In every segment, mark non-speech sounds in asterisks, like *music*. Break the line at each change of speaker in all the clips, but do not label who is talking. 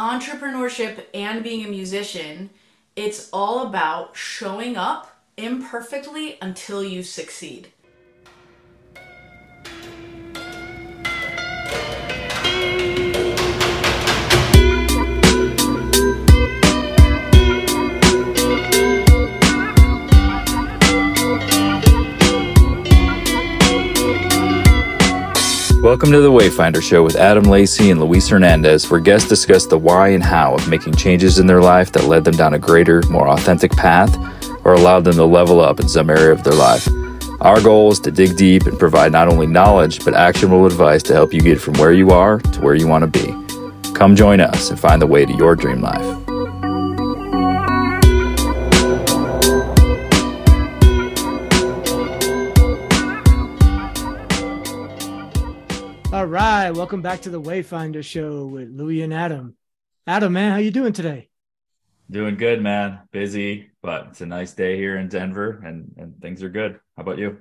entrepreneurship and being a musician, it's all about showing up imperfectly until you succeed.
Welcome to the Wayfinder Show with Adam Lacey and Luis Hernandez, where guests discuss the why and how of making changes in their life that led them down a greater, more authentic path or allowed them to level up in some area of their life. Our goal is to dig deep and provide not only knowledge, but actionable advice to help you get from where you are to where you want to be. Come join us and find the way to your dream life.
Right, welcome back to the Wayfinder Show with Louie and Adam. Adam, man, how you doing today?
Doing good, man. Busy, but it's a nice day here in Denver, and and things are good. How about you?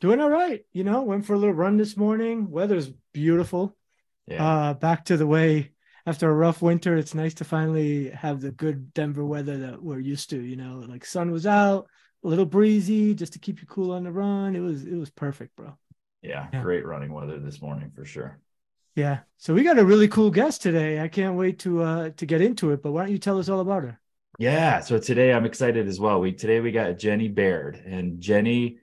Doing all right. You know, went for a little run this morning. Weather's beautiful.
Yeah.
Uh, back to the way after a rough winter. It's nice to finally have the good Denver weather that we're used to. You know, like sun was out, a little breezy, just to keep you cool on the run. It was it was perfect, bro.
Yeah,
yeah.
great running weather this morning for sure.
Yeah. So we got a really cool guest today. I can't wait to uh to get into it. But why don't you tell us all about her?
Yeah, so today I'm excited as well. We today we got Jenny Baird, and Jenny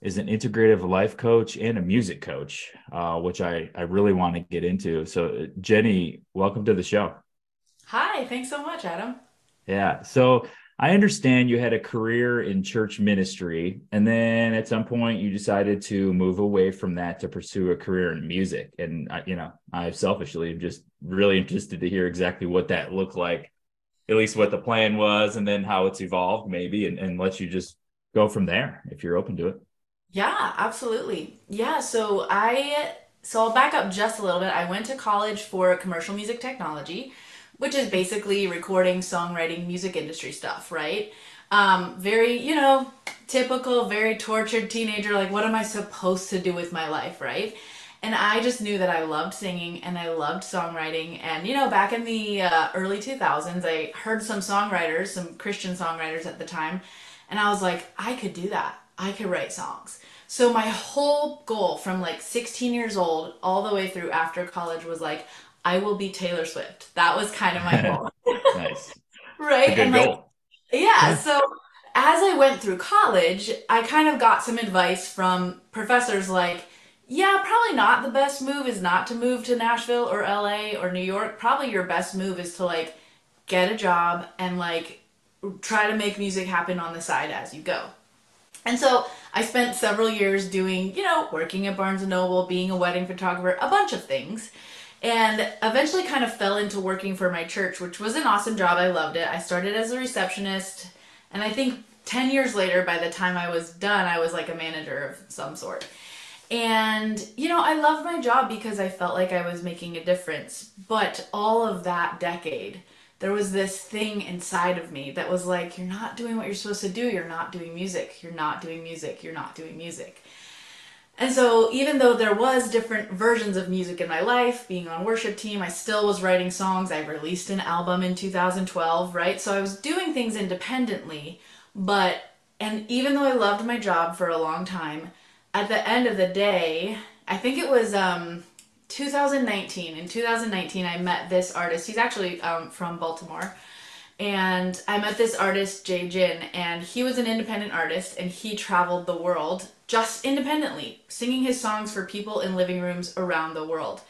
is an integrative life coach and a music coach, uh, which I I really want to get into. So uh, Jenny, welcome to the show.
Hi, thanks so much, Adam.
Yeah, so I understand you had a career in church ministry, and then at some point you decided to move away from that to pursue a career in music. And I, you know, I selfishly am just really interested to hear exactly what that looked like, at least what the plan was, and then how it's evolved, maybe, and, and let you just go from there if you're open to it.
Yeah, absolutely. Yeah, so I so I'll back up just a little bit. I went to college for commercial music technology, which is basically recording, songwriting, music industry stuff, right? Um, very, you know, typical, very tortured teenager. Like, what am I supposed to do with my life, right? And I just knew that I loved singing and I loved songwriting. And, you know, back in the uh, early 2000s, I heard some songwriters, some Christian songwriters at the time, and I was like, I could do that. I could write songs. So my whole goal from like 16 years old all the way through after college was like, I will be Taylor Swift. That was kind of my *laughs* goal.
nice, *laughs*
right?
good
and like, yeah, so as I went through college, I kind of got some advice from professors like, yeah, probably not the best move is not to move to Nashville or LA or New York. Probably your best move is to like get a job and like try to make music happen on the side as you go. And so I spent several years doing, you know, working at Barnes and Noble, being a wedding photographer, a bunch of things. And eventually kind of fell into working for my church, which was an awesome job. I loved it. I started as a receptionist, and I think 10 years later, by the time I was done, I was like a manager of some sort. And, you know, I loved my job because I felt like I was making a difference. But all of that decade, there was this thing inside of me that was like, you're not doing what you're supposed to do. You're not doing music. You're not doing music. You're not doing music. And so, even though there was different versions of music in my life, being on worship team, I still was writing songs. I released an album in 2012, right? So I was doing things independently, but and even though I loved my job for a long time, at the end of the day, I think it was um 2019. In 2019, I met this artist. He's actually um, from Baltimore. And I met this artist, Jay Jin, and he was an independent artist and he traveled the world just independently, singing his songs for people in living rooms around the world.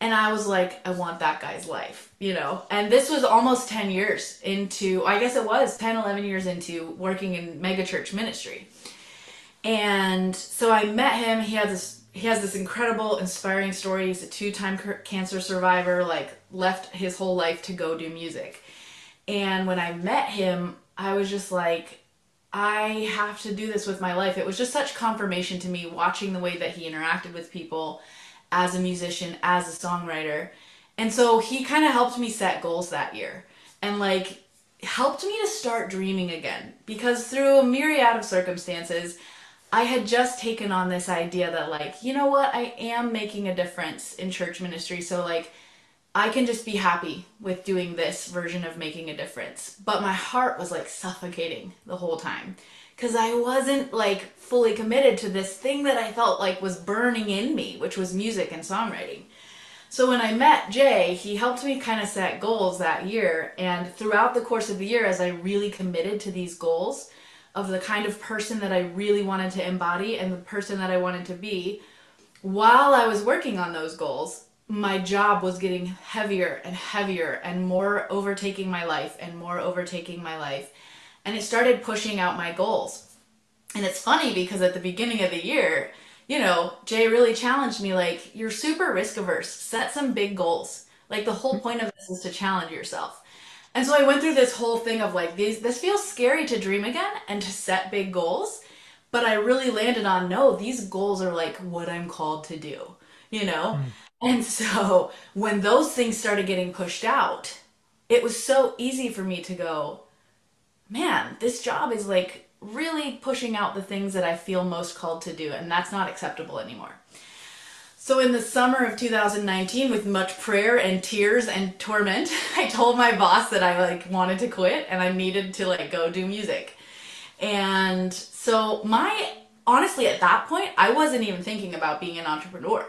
And I was like, I want that guy's life, you know? And this was almost 10 years into, I guess it was 10, 11 years into working in megachurch ministry. And so I met him. He had this he has this incredible, inspiring story. He's a two-time cancer survivor, like left his whole life to go do music. And when I met him, I was just like, I have to do this with my life. It was just such confirmation to me watching the way that he interacted with people as a musician, as a songwriter. And so he kind of helped me set goals that year and like helped me to start dreaming again because through a myriad of circumstances, I had just taken on this idea that like, you know what, I am making a difference in church ministry. So like I can just be happy with doing this version of making a difference. But my heart was like suffocating the whole time because I wasn't like fully committed to this thing that I felt like was burning in me, which was music and songwriting. So when I met Jay, he helped me kind of set goals that year. And throughout the course of the year, as I really committed to these goals of the kind of person that I really wanted to embody and the person that I wanted to be, while I was working on those goals, my job was getting heavier and heavier and more overtaking my life and more overtaking my life. And it started pushing out my goals. And it's funny because at the beginning of the year, you know, Jay really challenged me like, you're super risk averse. Set some big goals. Like the whole point of this is to challenge yourself. And so I went through this whole thing of like these this feels scary to dream again and to set big goals, but I really landed on no, these goals are like what I'm called to do, you know? Mm. And so when those things started getting pushed out, it was so easy for me to go, man, this job is like really pushing out the things that I feel most called to do, and that's not acceptable anymore. So in the summer of 2019, with much prayer and tears and torment, *laughs* I told my boss that I like wanted to quit and I needed to like go do music. And so my honestly at that point, I wasn't even thinking about being an entrepreneur.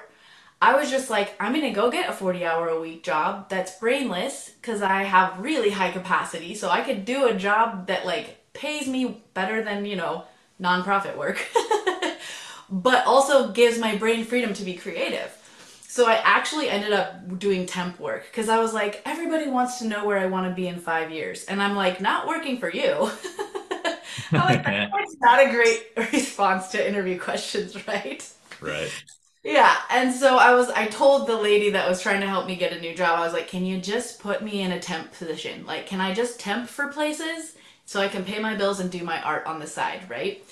I was just like, I'm gonna go get a 40 hour a week job that's brainless because I have really high capacity. So I could do a job that like pays me better than, you know, nonprofit work, *laughs* but also gives my brain freedom to be creative. So I actually ended up doing temp work because I was like, everybody wants to know where I want to be in five years. And I'm like, not working for you. *laughs* I'm like, *laughs* that's not a great response to interview questions, right?
Right.
Yeah, and so I was I told the lady that was trying to help me get a new job, I was like, "Can you just put me in a temp position? Like, can I just temp for places so I can pay my bills and do my art on the side, right?"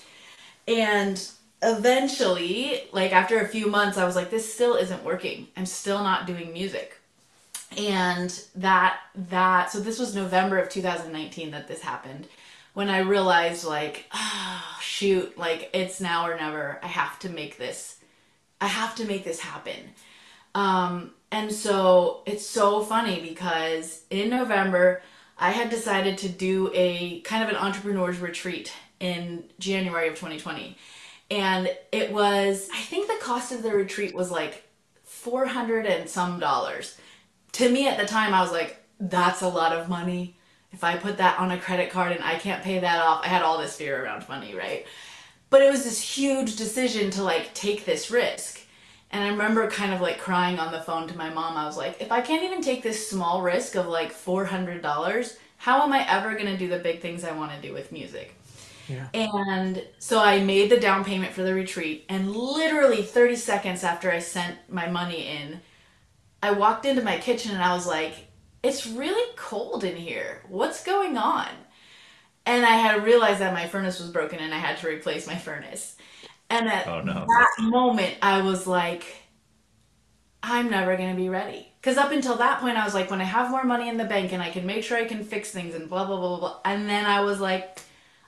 And eventually, like after a few months, I was like, "This still isn't working. I'm still not doing music." And that that so this was November of 2019 that this happened when I realized like, *sighs* oh, shoot, like it's now or never. I have to make this I have to make this happen. Um, and so it's so funny because in November, I had decided to do a kind of an entrepreneur's retreat in January of 2020. And it was, I think the cost of the retreat was like 400 and some dollars. To me at the time, I was like, that's a lot of money. If I put that on a credit card and I can't pay that off, I had all this fear around money, right? But it was this huge decision to like take this risk. And I remember kind of like crying on the phone to my mom. I was like, if I can't even take this small risk of like $400, how am I ever going to do the big things I want to do with music? Yeah. And so I made the down payment for the retreat. And literally 30 seconds after I sent my money in, I walked into my kitchen and I was like, it's really cold in here. What's going on? And I had realized that my furnace was broken and I had to replace my furnace. And at oh, no. that moment, I was like, I'm never going to be ready. Because up until that point, I was like, when I have more money in the bank and I can make sure I can fix things and blah, blah, blah, blah. And then I was like,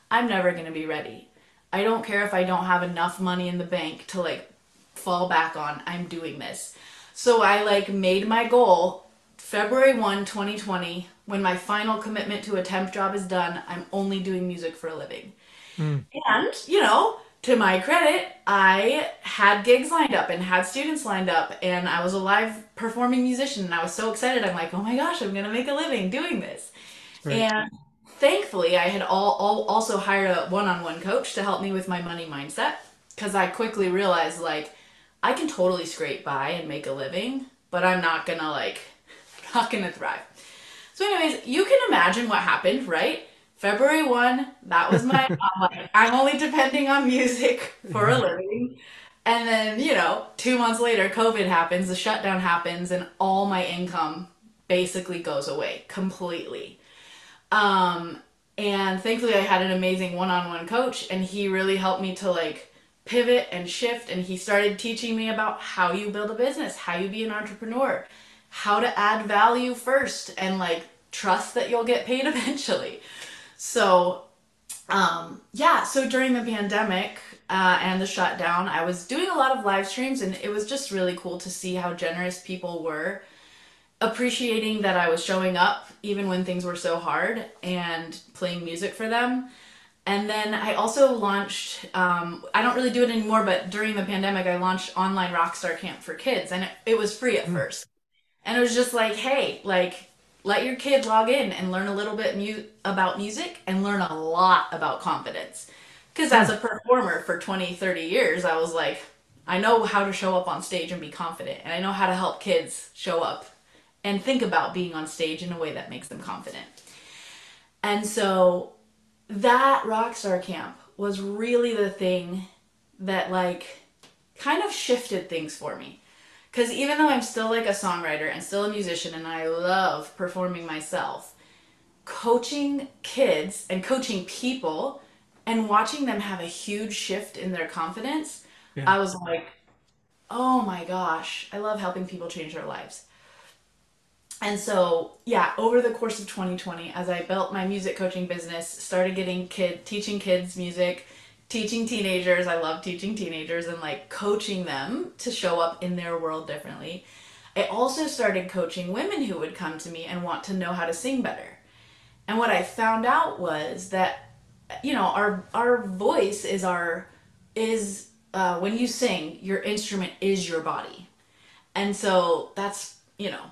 I'm never going to be ready. I don't care if I don't have enough money in the bank to like fall back on. I'm doing this. So I like made my goal February 1, 2020 when my final commitment to a temp job is done, I'm only doing music for a living. Mm. And, you know, to my credit, I had gigs lined up and had students lined up, and I was a live performing musician, and I was so excited. I'm like, oh my gosh, I'm gonna make a living doing this. Right. And thankfully, I had all, all also hired a one-on-one coach to help me with my money mindset because I quickly realized like I can totally scrape by and make a living, but I'm not gonna like not gonna thrive. So, anyways, you can imagine what happened, right? February 1, that was my, *laughs* I'm I'm only depending on music for a living. And then, you know, two months later, COVID happens, the shutdown happens, and all my income basically goes away completely. Um, and thankfully, I had an amazing one on one coach, and he really helped me to like pivot and shift. And he started teaching me about how you build a business, how you be an entrepreneur, how to add value first and like trust that you'll get paid *laughs* eventually. So, um, yeah, so during the pandemic uh, and the shutdown, I was doing a lot of live streams and it was just really cool to see how generous people were appreciating that I was showing up even when things were so hard and playing music for them. And then I also launched, um, I don't really do it anymore, but during the pandemic, I launched online Rockstar Camp for kids and it, it was free at first. And it was just like, hey, like, let your kid log in and learn a little bit mu- about music and learn a lot about confidence. Because as a hmm. performer for 20, 30 years, I was like, I know how to show up on stage and be confident, and I know how to help kids show up and think about being on stage in a way that makes them confident. And so that rockstar camp was really the thing that like kind of shifted things for me because even though i'm still like a songwriter and still a musician and i love performing myself coaching kids and coaching people and watching them have a huge shift in their confidence
Yeah.
i was like oh my gosh i love helping people change their lives and so, yeah, over the course of 2020, as I built my music coaching business, started getting kid teaching kids music, teaching teenagers, I love teaching teenagers and like coaching them to show up in their world differently. I also started coaching women who would come to me and want to know how to sing better. And what I found out was that you know, our our voice is our is uh, when you sing, your instrument is your body. And so that's, you know,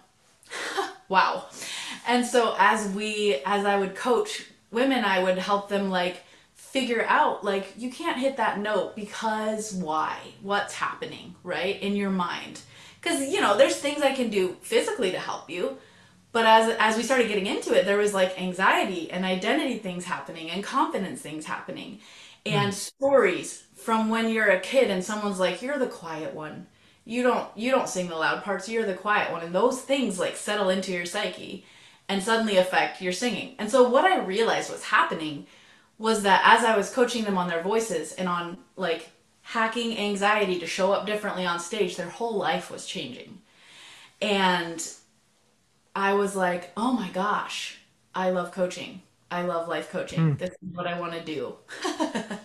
*laughs* wow. And so as we as I would coach women, I would help them like figure out like you can't hit that note because why? What's happening, right? In your mind. Cuz you know, there's things I can do physically to help you, but as as we started getting into it, there was like anxiety and identity things happening and confidence things happening and hmm. stories from when you're a kid and someone's like you're the quiet one you don't you don't sing the loud parts you're the quiet one and those things like settle into your psyche and suddenly affect your singing and so what i realized was happening was that as i was coaching them on their voices and on like hacking anxiety to show up differently on stage their whole life was changing. And i was like oh my gosh i love coaching. I love life coaching. Hmm. This is what i want to do. *laughs*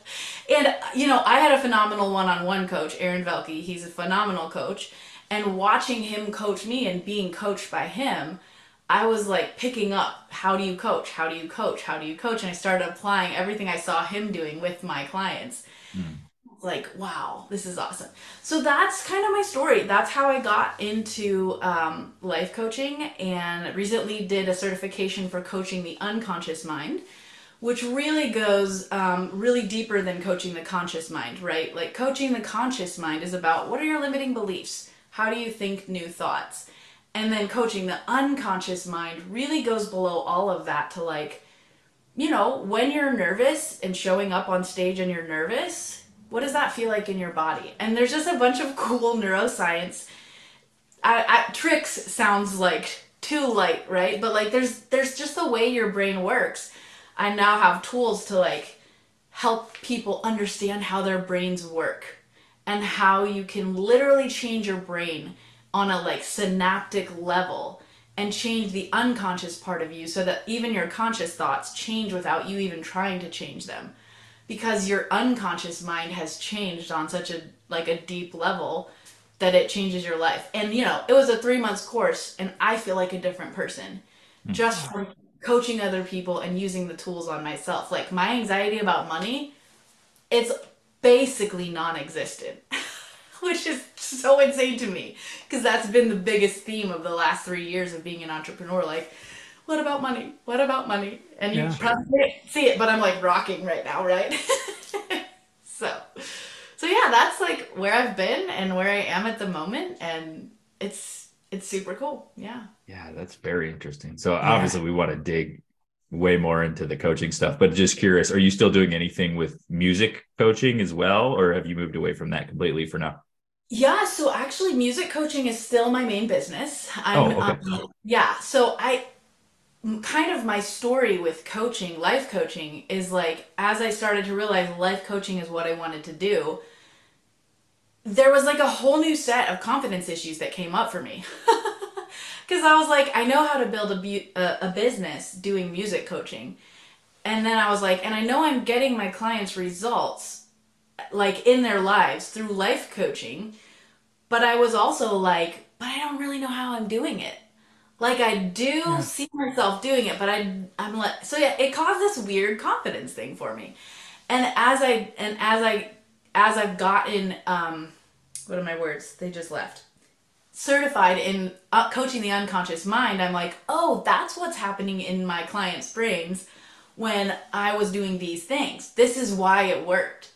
And you know, I had a phenomenal one-on-one coach, Aaron Velke. He's a phenomenal coach, and watching him coach me and being coached by him, I was like picking up how do you coach? How do you coach? How do you coach? And I started applying everything I saw him doing with my clients. Like, wow, this is awesome. So that's kind of my story. That's how I got into um, life coaching and recently did a certification for coaching the unconscious mind which really goes um, really deeper than coaching the conscious mind, right? Like coaching the conscious mind is about what are your limiting beliefs? How do you think new thoughts? And then coaching the unconscious mind really goes below all of that to like, you know, when you're nervous and showing up on stage and you're nervous, what does that feel like in your body? And there's just a bunch of *laughs* cool neuroscience. I, I, tricks sounds like too light, right? But like there's there's just the way your brain works. I now have tools to like help people understand how their brains work and how you can literally change your brain on a like synaptic level and change the unconscious part of you so that even your conscious thoughts change without you even trying to change them. Because your unconscious mind has changed on such a like a deep level that it changes your life. And you know it was a 3 months course and I feel like a different person hmm. just from coaching other people and using the tools on myself. Like my anxiety about money it's basically non-existent *laughs* *laughs* which is so insane to me because that's been the biggest theme of the last three years of being an entrepreneur like what about money what about money and you
Yeah.
probably can't see it but i'm like rocking right now right *laughs* so so yeah that's like where i've been and where i am at the moment and it's it's super cool yeah
Yeah, that's very interesting. So obviously we want to dig way more into the coaching stuff, but just curious, are you still doing anything with music coaching as well, or have you moved away from that completely for now?
Yeah, so actually, music coaching is still my main business. I'm,
Oh, okay.
um, yeah, so I m- kind of my story with coaching, life coaching, is like as I started to realize life coaching is what I wanted to do, there was like a whole new set of confidence issues that came up for me. *laughs* Because I was like, I know how to build a, bu- a, a business doing music coaching. And then I was like, and I know I'm getting my clients results like in their lives through life coaching but I was also like, but I don't really know how I'm doing it. Like I do
Yeah.
see myself doing it, but I I'm like so yeah, it caused this weird confidence thing for me. And as I and as I as I've gotten um what are my words? They just left. Certified in uh, coaching the unconscious mind, I'm like, "Oh, that's what's happening in my clients' brains when I was doing these things. This is why it worked."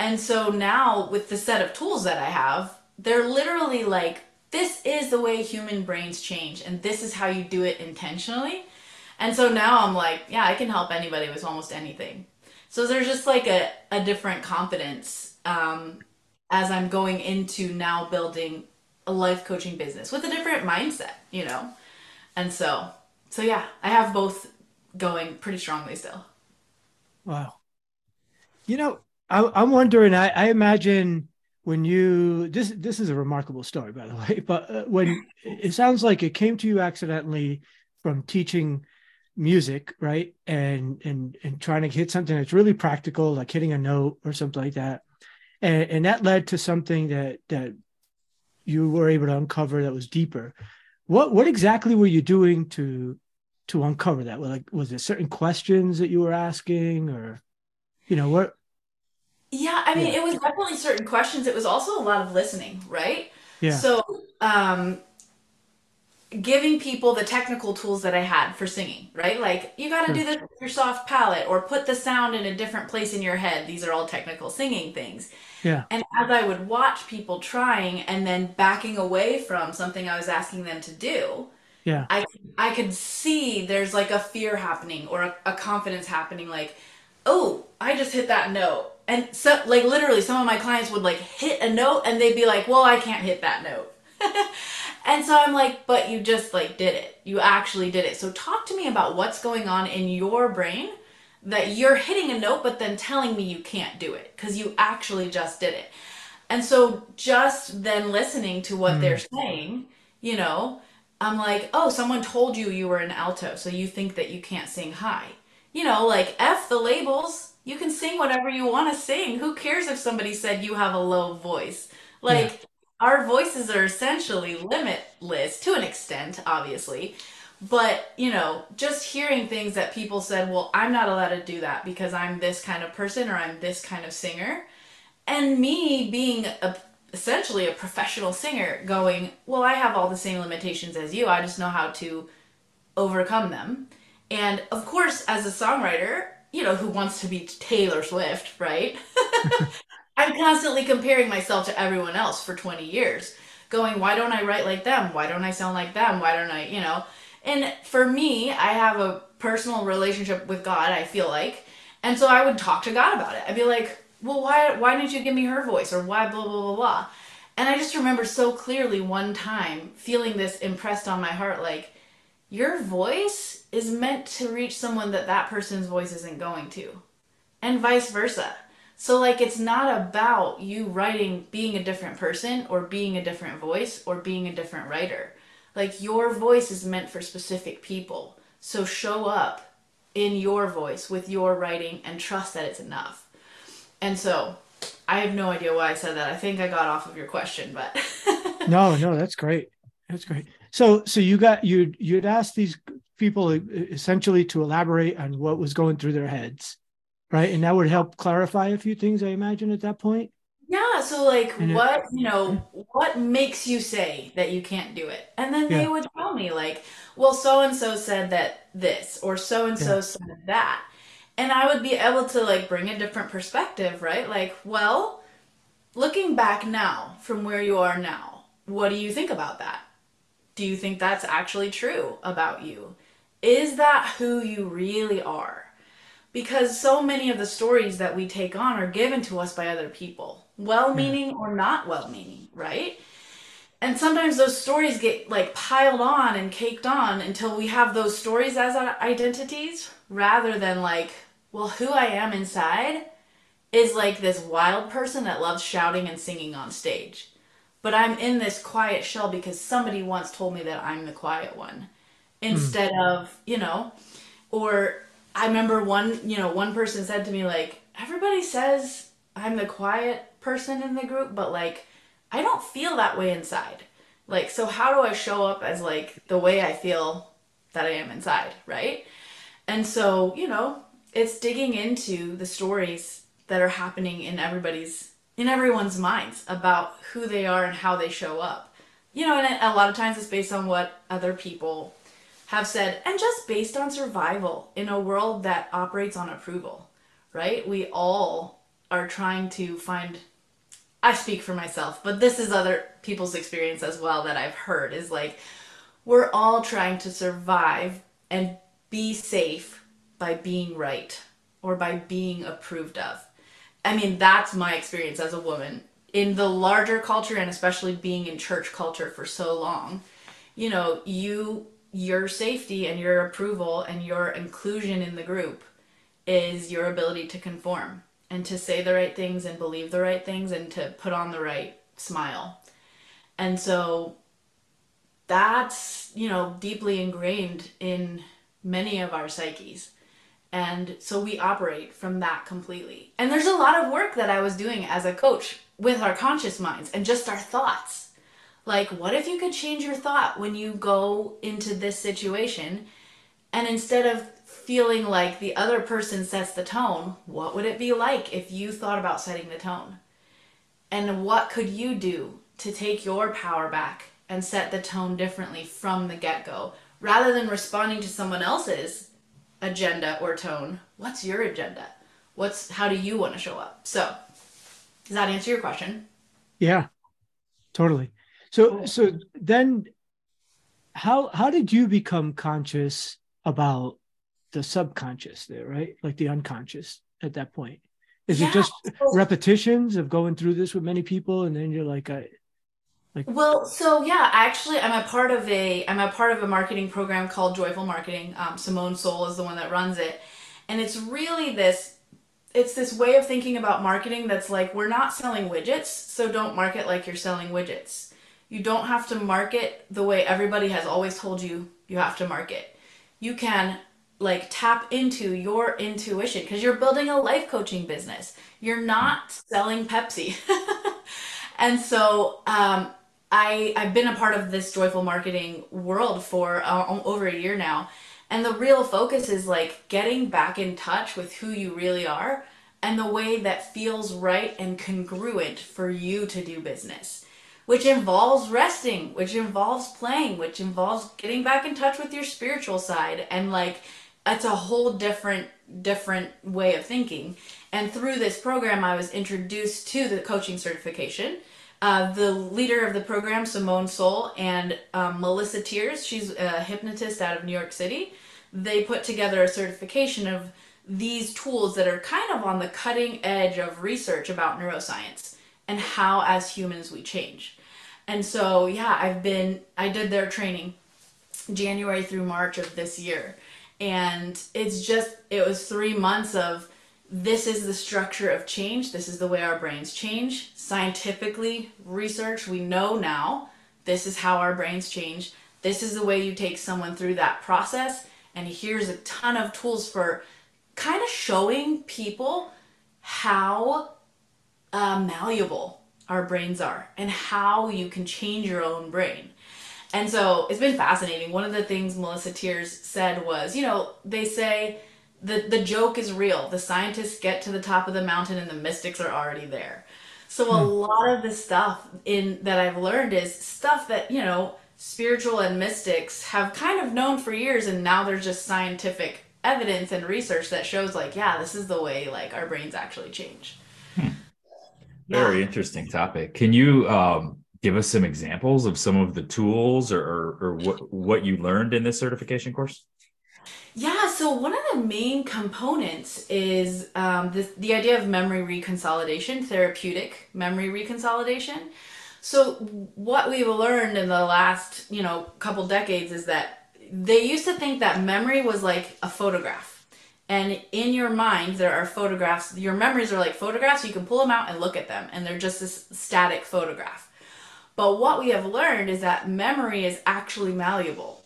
And so now with the set of tools that I have, they're literally like, this is the way human brains change, and this is how you do it intentionally. And so now I'm like, yeah, I can help anybody with almost anything. So there's just like a, a different confidence um, as I'm going into now building a life coaching business with a different mindset, you know? And so, so yeah, I have both going pretty strongly still.
Wow. You know, I, I'm wondering. I, I imagine when you this this is a remarkable story, by the *laughs* way. But uh, when it sounds like it came to you accidentally from teaching music, right? And and and trying to hit something that's really practical, like hitting a note or something like that, and and that led to something that that you were able to uncover that was deeper. What what exactly were you doing to to uncover that? Like, was it certain questions that you were asking, or you know what?
Yeah, I mean,
Yeah,
it was definitely certain questions. It was also a lot of listening, right?
yeah,
So, um, giving people the technical tools that I had for singing, right? Like, you got to do this with your soft palate or put the sound in a different place in your head. These are all technical singing things.
yeah,
And as I would watch people trying and then backing away from something I was asking them to do,
yeah,
I I could see there's like a fear happening or a, a confidence happening like oh I just hit that note and so like literally some of my clients would like hit a note and they'd be like well I can't hit that note. *laughs* And so I'm like but you just like did it. You actually did it. So talk to me about what's going on in your brain that you're hitting a note but then telling me you can't do it because you actually just did it. And so just then listening to what they're
mm,
saying you know I'm like, oh, someone told you you were an alto, so you think that you can't sing high. You know, like F the labels. You can sing whatever you want to sing. Who cares if somebody said you have a low voice?
yeah,
Like, our voices are essentially limitless to an extent, obviously. But, you know, just hearing things that people said, well, I'm not allowed to do that because I'm this kind of person or I'm this kind of singer and me being a essentially a professional singer going well i have all the same limitations as you i just know how to overcome them and of course as a songwriter you know who wants to be taylor swift right? *laughs* I'm constantly comparing myself to everyone else for 20 years going why don't i write like them? Why don't i sound like them? Why don't i you know? And for me i have a personal relationship with god i feel like. And so i would talk to god about it. I'd be like well, why why didn't you give me her voice? Or why blah blah blah blah? And I just remember so clearly one time feeling this impressed on my heart like your voice is meant to reach someone that that person's voice isn't going to and vice versa. So like it's not about you writing being a different person or being a different voice or being a different writer. Like your voice is meant for specific people. So show up in your voice with your writing and trust that it's enough. And so I have no idea why I said that. I think I got off of your question, but *laughs*
no, no, that's great. That's great. So, so you got you you'd asked these people essentially to elaborate on what was going through their heads, right? And that would help clarify a few things, I imagine, at that point.
yeah, so like
And it,
what, you know, what makes you say that you can't do it? And then they would tell me like, well, so and so said that this or so and so said that. And I would be able to like bring a different perspective, right? Like, well, looking back now from where you are now, what do you think about that? Do you think that's actually true about you? Is that who you really are? Because so many of the stories that we take on are given to us by other people, well meaning or not well meaning, right? And sometimes those stories get like piled on and caked on until we have those stories as our identities rather than like, well, who I am inside is like this wild person that loves shouting and singing on stage. But I'm in this quiet shell because somebody once told me that I'm the quiet one
mm,
instead of, you know, or I remember one, you know, one person said to me like, everybody says I'm the quiet person in the group, but like I don't feel that way inside. Like, so how do I show up as like the way I feel that I am inside, right? And so, you know, it's digging into the stories that are happening in everybody's in everyone's minds about who they are and how they show up. You know, and a lot of times it's based on what other people have said and just based on survival in a world that operates on approval, right? We all are trying to find I speak for myself, but this is other people's experience as well that I've heard is like we're all trying to survive and be safe by being right or by being approved of. I mean, that's my experience as a woman in the larger culture and especially being in church culture for so long. You know, you your safety and your approval and your inclusion in the group is your ability to conform and to say the right things and believe the right things and to put on the right smile. And so that's, you know, deeply ingrained in many of our psyches. And so we operate from that completely. And there's a lot of work that I was doing as a coach with our conscious minds and just our thoughts. Like, what if you could change your thought when you go into this situation? And instead of feeling like the other person sets the tone, what would it be like if you thought about setting the tone? And what could you do to take your power back and set the tone differently from the get go? Rather than responding to someone else's agenda or tone, what's your agenda? What's how do you want to show up? So, does that answer your question?
Yeah, totally. So, so then, how how did you become conscious about the subconscious there, right? Like the unconscious at that point. Is yeah. it just repetitions of going through this with many people, and then you're like, I,
like well so yeah actually i'm a part of a i'm a part of a marketing program called joyful marketing um, simone Seol is the one that runs it and it's really this it's this way of thinking about marketing that's like we're not selling widgets so don't market like you're selling widgets you don't have to market the way everybody has always told you you have to market you can like tap into your intuition because you're building a life coaching business. You're not selling Pepsi. *laughs* and so um, I I've been a part of this joyful marketing world for uh, over a year now. And the real focus is like getting back in touch with who you really are and the way that feels right and congruent for you to do business which involves resting, which involves playing, which involves getting back in touch with your spiritual side and like it's a whole different different way of thinking. And through this program, I was introduced to the coaching certification. Uh, the leader of the program, Simone Seol, and um, Melissa Tiers, she's a hypnotist out of New York City. They put together a certification of these tools that are kind of on the cutting edge of research about neuroscience and how, as humans, we change. And so, yeah, I've been, I did their training January through March of this year and it's just it was three months of this is the structure of change. This is the way our brains change. Scientifically research we know now this is how our brains change. This is the way you take someone through that process. And here's a ton of tools for kind of showing people how uh, malleable our brains are and how you can change your own brain. And so it's been fascinating. One of the things Melissa Tiers said was, you know, they say the the joke is real. The scientists get to the top of the mountain and the mystics are already there. So a hmm. lot of the stuff in that I've learned is stuff that, you know, spiritual and mystics have kind of known for years and now there's just scientific evidence and research that shows like, yeah, this is the way like our brains actually change. Hmm.
Very yeah. interesting topic. Can you um give us some examples of some of the tools or, or, or what, what you learned in this certification course?
Yeah, so one of the main components is um, the, the idea of memory reconsolidation, therapeutic memory reconsolidation. So what we've learned in the last, you know, couple decades is that they used to think that memory was like a photograph. And in your mind, there are photographs. Your memories are like photographs. You can pull them out and look at them, and they're just this static photograph. But what we have learned is that memory is actually malleable.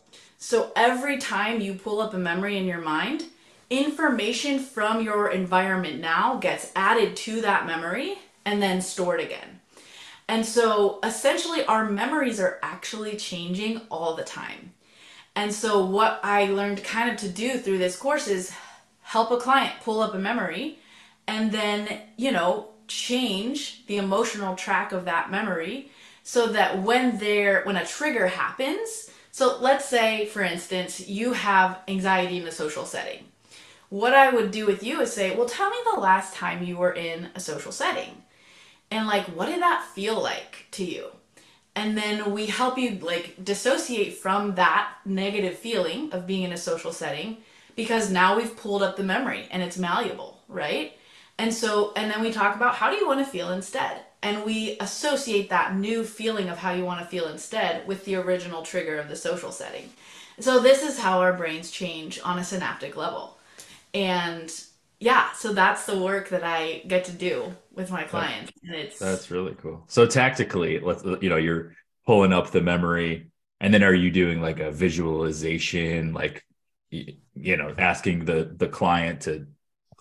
So every time you pull up a memory in your mind, information from your environment now gets added to that memory and then stored again. And so essentially, our memories are actually changing all the time. And so, what I learned kind of to do through this course is help a client pull up a memory and then, you know, change the emotional track of that memory so that when there when a trigger happens, so let's say for instance, you have anxiety in a social setting. What I would do with you is say, "Well, tell me the last time you were in a social setting." And like, what did that feel like to you? and then we help you like dissociate from that negative feeling of being in a social setting because now we've pulled up the memory and it's malleable right and so and then we talk about how do you want to feel instead and we associate that new feeling of how you want to feel instead with the original trigger of the social setting. So this is how our brains change on a synaptic level. And yeah so that's the work that i get to do with my clients. And it's
that's really cool. So tactically let's you know you're pulling up the memory and then are you doing like a visualization like you know asking the the client to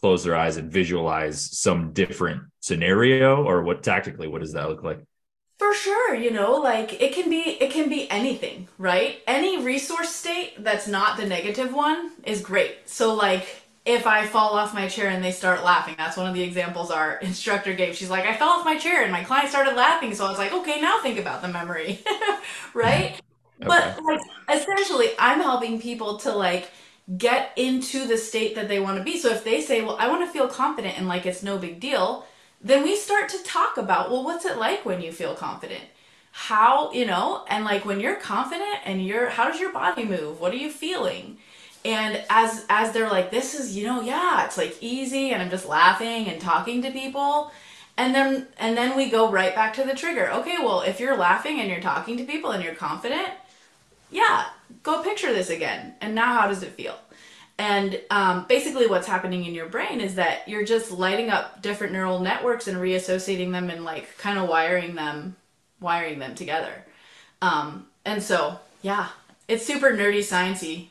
close their eyes and visualize some different scenario or what tactically what does that look like
for sure you know like it can be it can be anything right any resource state that's not the negative one is great so like if I fall off my chair and they start laughing. That's one of the examples our *laughs* instructor gave. She's like, I fell off my chair and my client started laughing. So I was like, okay, now think about the memory. *laughs* right? *laughs* Okay. But like essentially I'm helping people to like get into the state that they want to be. So if they say, well, I want to feel confident and like it's no big deal, then we start to talk about, well, what's it like when you feel confident? How, you know, and like when you're confident and you're, how does your body move? What are you feeling? and as as they're like this is you know yeah it's like easy and i'm just laughing and talking to people and then and then we go right back to the trigger okay well if you're laughing and you're talking to people and you're confident yeah go picture this again and now how does it feel and um, basically what's happening in your brain is that you're just lighting up different neural networks and reassociating them and like kind of wiring them wiring them together um, and so yeah it's super nerdy sciencey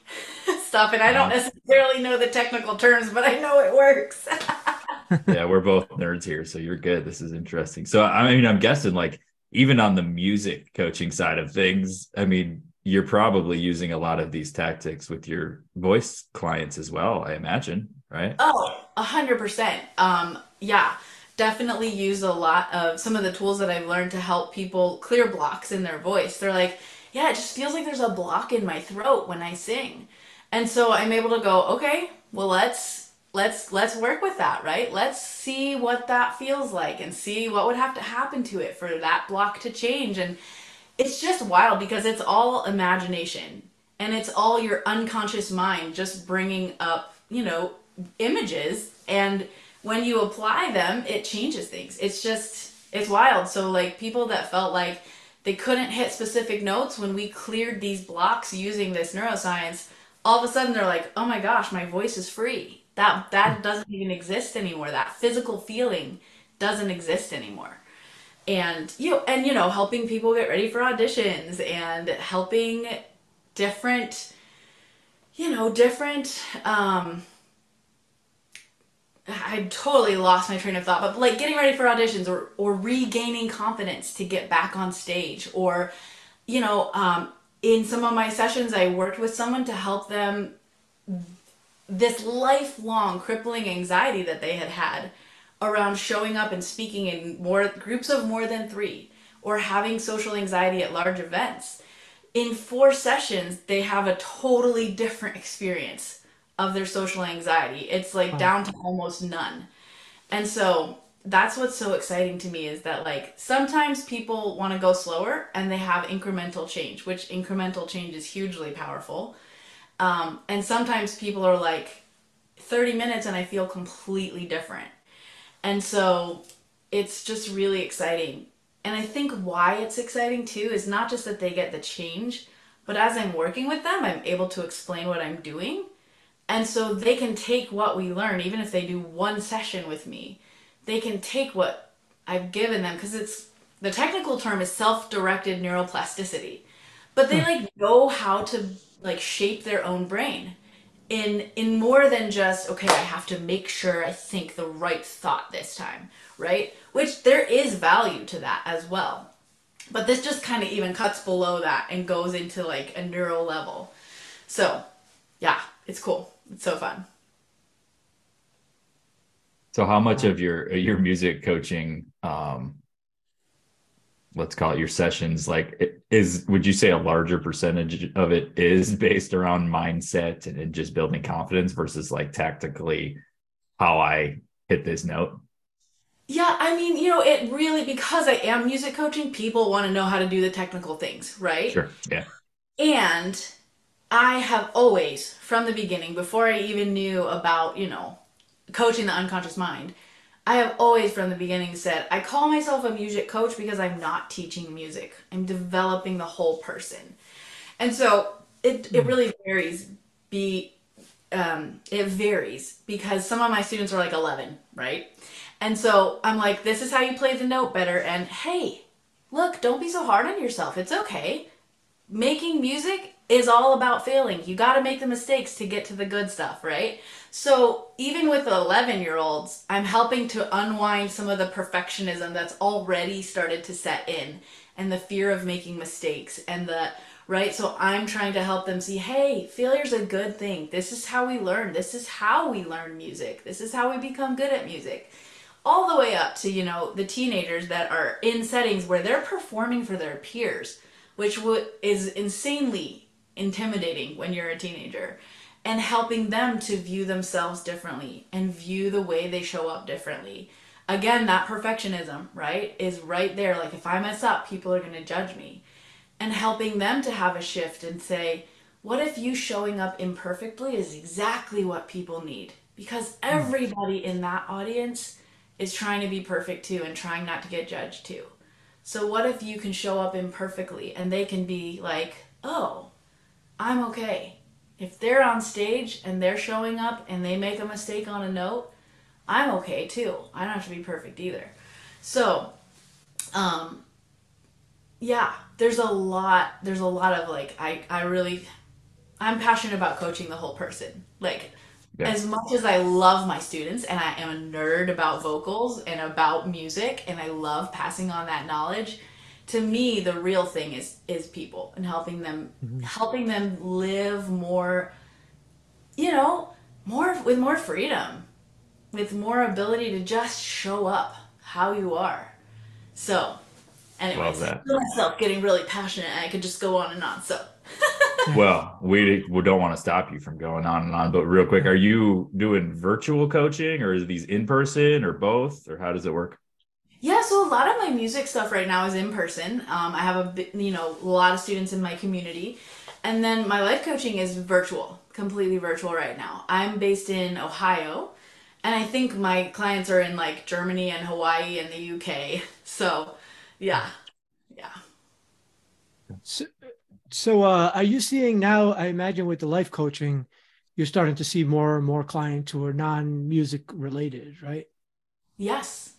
*laughs* stuff, and I don't necessarily know the technical terms, but I know it works. *laughs*
yeah, we're both nerds here, so you're good. This is interesting. So I mean, I'm guessing like even on the music coaching side of things, I mean, you're probably using a lot of these tactics with your voice clients as well. I imagine, right?
Oh, a hundred percent. Um, yeah definitely use a lot of some of the tools that I've learned to help people clear blocks in their voice. They're like, yeah, it just feels like there's a block in my throat when I sing. And so I'm able to go, okay, well let's let's let's work with that, right? Let's see what that feels like and see what would have to happen to it for that block to change and it's just wild because it's all imagination and it's all your unconscious mind just bringing up, you know, images and when you apply them, it changes things. It's just it's wild. So like people that felt like they couldn't hit specific notes when we cleared these blocks using this neuroscience all of a sudden they're like oh my gosh my voice is free that that doesn't even exist anymore that physical feeling doesn't exist anymore and you know, and you know helping people get ready for auditions and helping different you know different um I totally lost my train of thought, but like getting ready for auditions or, or regaining confidence to get back on stage or, you know, um, in some of my sessions, I worked with someone to help them this lifelong crippling anxiety that they had had around showing up and speaking in more groups of more than three or having social anxiety at large events. In four sessions, they have a totally different experience of their social anxiety. It's like down to almost none. And so that's what's so exciting to me is that like sometimes people want to go slower and they have incremental change, which incremental change is hugely powerful. Um, and sometimes people are like 30 minutes and I feel completely different. And so it's just really exciting. And I think why it's exciting too is not just that they get the change, but as I'm working with them, I'm able to explain what I'm doing. And so they can take what we learn, even if they do one session with me, they can take what I've given them because it's the technical term is self-directed neuroplasticity. But they hmm. like know how to like shape their own brain. In in more than just okay i have to make sure i think the right thought this time right? Which there is value to that as well. But this just kind of even cuts below that and goes into like a neural level. So yeah it's cool. It's so fun.
So how much of your your music coaching um let's call it your sessions like is would you say a larger percentage of it is mm-hmm. based around mindset and just building confidence versus like tactically how i hit this note?
Yeah i mean you know it really because i am music coaching people want to know how to do the technical things right?
Sure yeah.
And i have always from the beginning before i even knew about you know coaching the unconscious mind I have always from the beginning said I call myself a music coach because I'm not teaching music. I'm developing the whole person. And so it it really varies be um, it varies because some of my students are like 11, right? And so I'm like, this is how you play the note better. And hey, look, don't be so hard on yourself. It's okay. Making music is all about failing. You got to make the mistakes to get to the good stuff, right? So even with 11 year olds, I'm helping to unwind some of the perfectionism that's already started to set in and the fear of making mistakes and the right? So i'm trying to help them see hey failure's a good thing. This is how we learn. This is how we learn music. This is how we become good at music. All the way up to you know the teenagers that are in settings where they're performing for their peers which is insanely intimidating when you're a teenager and helping them to view themselves differently and view the way they show up differently. Again, that perfectionism, right, is right there. Like, if I mess up, people are going to judge me. And helping them to have a shift and say, what if you showing up imperfectly is exactly what people need? Because hmm. everybody in that audience is trying to be perfect too and trying not to get judged too. So, what if you can show up imperfectly and they can be like, oh, I'm okay if they're on stage and they're showing up and they make a mistake on a note, I'm okay too. I don't have to be perfect either. So, um, yeah, there's a lot. There's a lot of like I I really I'm passionate about coaching the whole person. Like yeah. as much as I love my students and I am a nerd about vocals and about music and I love passing on that knowledge, to me the real thing is is people and helping them mm-hmm. helping them live more you know more with more freedom with more ability to just show up how you are. So anyways myself getting really passionate and i could just go on and on so. *laughs*
Well we, we don't want to stop you from going on and on but real quick are you doing virtual coaching or is these in person or both or how does it work
yeah, so a lot of my music stuff right now is in person. Um, I have a you know a lot of students in my community, and then my life coaching is virtual, completely virtual right now. I'm based in Ohio, and I think my clients are in like Germany and Hawaii and the UK. *laughs* So, yeah, yeah.
So, so uh, are you seeing now? I imagine with the life coaching, you're starting to see more and more clients who are non-music related, right?
Yes.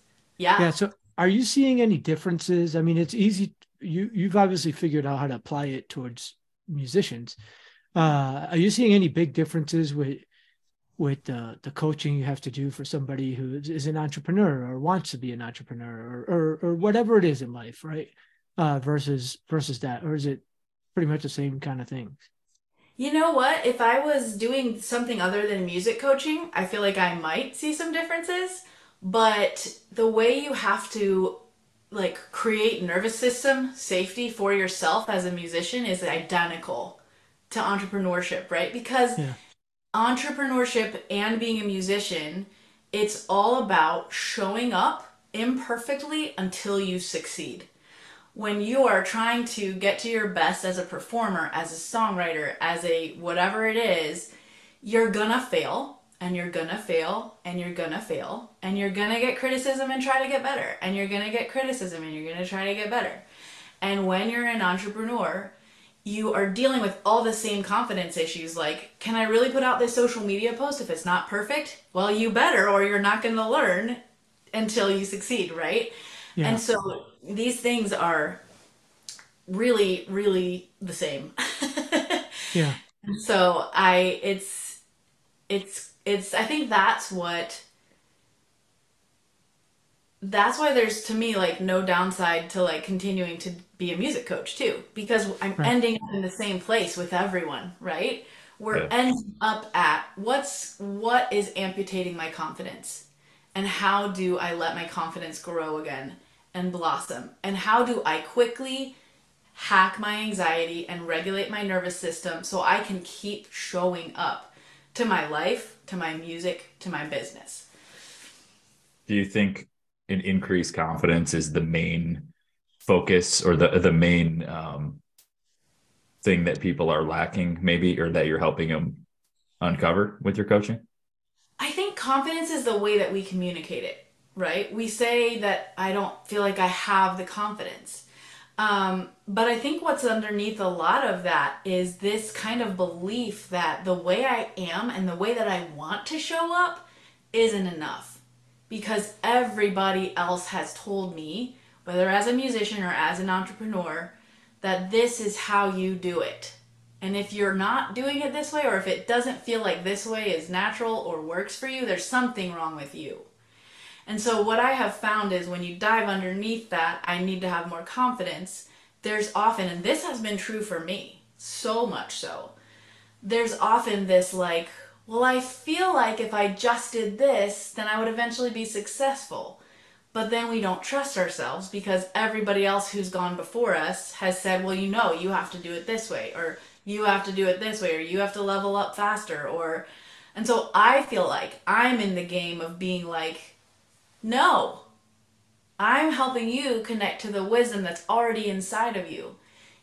Yeah.
Yeah. So are you seeing any differences? I mean, it's easy. You you've obviously figured out how to apply it towards musicians. Uh, are you seeing any big differences with with uh, the coaching you have to do for somebody who is an entrepreneur or wants to be an entrepreneur or or, or whatever it is in life, right? Uh, versus versus that, or is it pretty much the same kind of thing?
You know what? If I was doing something other than music coaching, I feel like I might see some differences but the way you have to like create nervous system safety for yourself as a musician is identical to entrepreneurship, right? Because yeah. entrepreneurship and being a musician, it's all about showing up imperfectly until you succeed. When you are trying to get to your best as a performer, as a songwriter, as a whatever it is, you're gonna fail and you're gonna fail and you're gonna fail and you're gonna get criticism and try to get better and you're gonna get criticism and you're gonna try to get better. And when you're an entrepreneur, you are dealing with all the same confidence issues like, can I really put out this social media post if it's not perfect? Well, you better, or you're not gonna learn until you succeed, right? Yeah. And so these things are really, really the same. *laughs*
yeah.
So I, it's, it's it's I think that's what that's why there's to me like no downside to like continuing to be a music coach too because I'm
Right.
ending up in the same place with everyone, right? We're
Yeah.
ending up at what's what is amputating my confidence and how do I let my confidence grow again and blossom and how do I quickly hack my anxiety and regulate my nervous system so I can keep showing up to my life, to my music, to my business.
Do you think an increased confidence is the main focus or the the main um, thing that people are lacking, maybe, or that you're helping them uncover with your coaching?
I think confidence is the way that we communicate it, right? We say that I don't feel like I have the confidence. Um, but I think what's underneath a lot of that is this kind of belief that the way I am and the way that I want to show up isn't enough. Because everybody else has told me, whether as a musician or as an entrepreneur, that this is how you do it. And if you're not doing it this way, or if it doesn't feel like this way is natural or works for you, there's something wrong with you. And so, what I have found is when you dive underneath that, I need to have more confidence. There's often, and this has been true for me, so much so, there's often this like, well, I feel like if I just did this, then I would eventually be successful. But then we don't trust ourselves because everybody else who's gone before us has said, well, you know, you have to do it this way, or you have to do it this way, or you have to level up faster, or. And so I feel like I'm in the game of being like, no, I'm helping you connect to the wisdom that's already inside of you.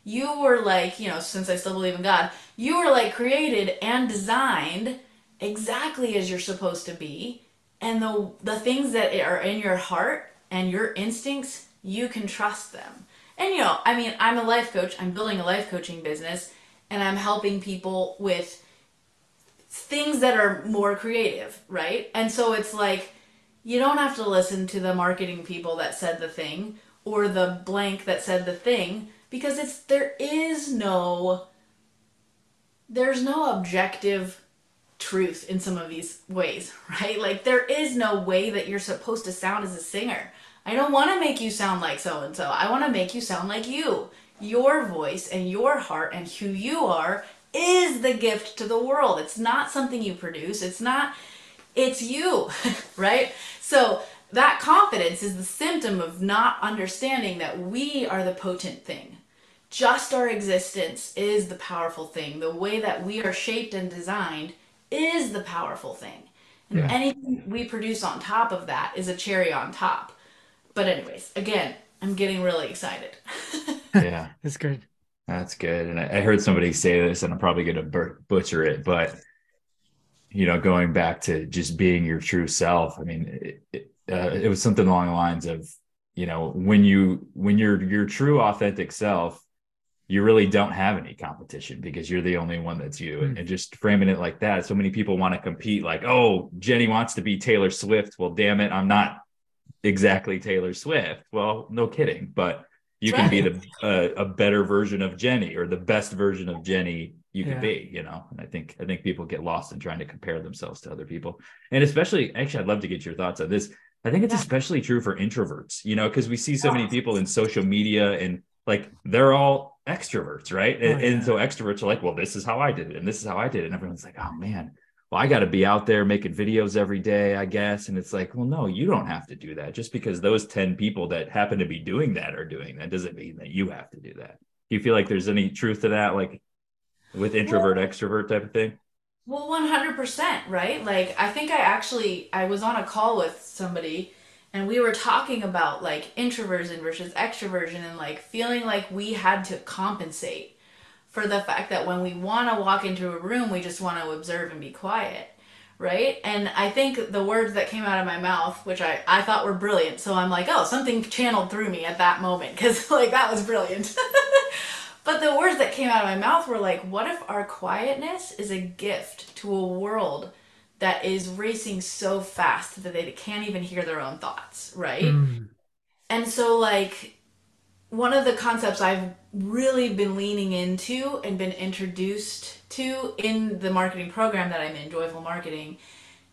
You were like, you know, since I still believe in God, you were like created and designed exactly as you're supposed to be. And the the things that are in your heart and your instincts, you can trust them. And you know, I mean, I'm a life coach. I'm building a life coaching business and I'm helping people with things that are more creative, right? And so it's like you don't have to listen to the marketing people that said the thing or the blank that said the thing because it's there is no there's no objective truth in some of these ways, *laughs* right? Like there is no way that you're supposed to sound as a singer. I don't want to make you sound like so and so. I want to make you sound like you. Your voice and your heart and who you are is the gift to the world. It's not something you produce. It's not it's you, *laughs* right? So that confidence is the symptom of not understanding that we are the potent thing. Just our existence is the powerful thing. The way that we are shaped and designed is the powerful thing. And
Yeah.
anything we produce on top of that is a cherry on top. But, anyways, again, I'm getting really excited. *laughs*
Yeah,
That's good.
that's good. And I, I heard somebody say this, and I'm probably going to butcher it, but you know, going back to just being your true self. I mean, it, it, uh, it was something along the lines of, you know, when you when you're your true authentic self, you really don't have any competition because you're the only one that's you. And, and just framing it like that, so many people want to compete. Like, oh, Jenny wants to be Taylor Swift. Well, damn it, I'm not exactly Taylor Swift. Well, no kidding, but you can be the uh, a better version of Jenny or the best version of Jenny you can
Yeah.
be, you know. And I think I think people get lost in trying to compare themselves to other people. And especially actually I'd love to get your thoughts on this. I think it's
Yeah.
especially true for introverts, you know, because we see so many people in social media and like they're all extroverts, right? Oh, and,
Oh, yeah.
and so extroverts are like, well, this is how I did it, and this is how I did it. And everyone's like, oh man, well, I got to be out there making videos every day, I guess. And it's like, well, no, you don't have to do that. Just because those 10 people that happen to be doing that are doing that doesn't mean that you have to do that. Do you feel like there's any truth to that, like with introvert, extrovert type of thing?
Well, 100%, right? Like, I think I actually, I was on a call with somebody and we were talking about like introversion versus extroversion and like feeling like we had to compensate for the fact that when we want to walk into a room, we just want to observe and be quiet, right? And I think the words that came out of my mouth, which I, I thought were brilliant, so I'm like, oh, something channeled through me at that moment because *laughs* like that was brilliant. *laughs* But the words that came out of my mouth were like, what if our quietness is a gift to a world that is racing so fast that they can't even hear their own thoughts, right?
Mm.
And so, like, one of the concepts I've really been leaning into and been introduced to in the marketing program that I'm in, Joyful Marketing,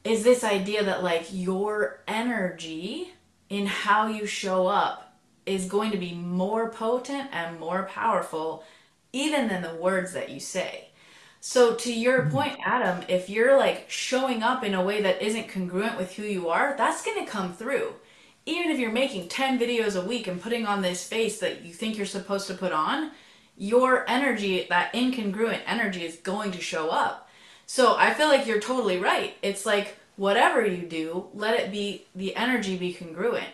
is this idea that like your energy in how you show up is going to be more potent and more powerful even than the words that you say. So to your
Mm-hmm.
point, Adam, if you're like showing up in a way that isn't congruent with who you are, that's going to come through. Even if you're making 10 videos a week and putting on this face that you think you're supposed to put on, your energy, that incongruent energy is going to show up. So I feel like you're totally right. It's like whatever you do, let it be the energy be congruent.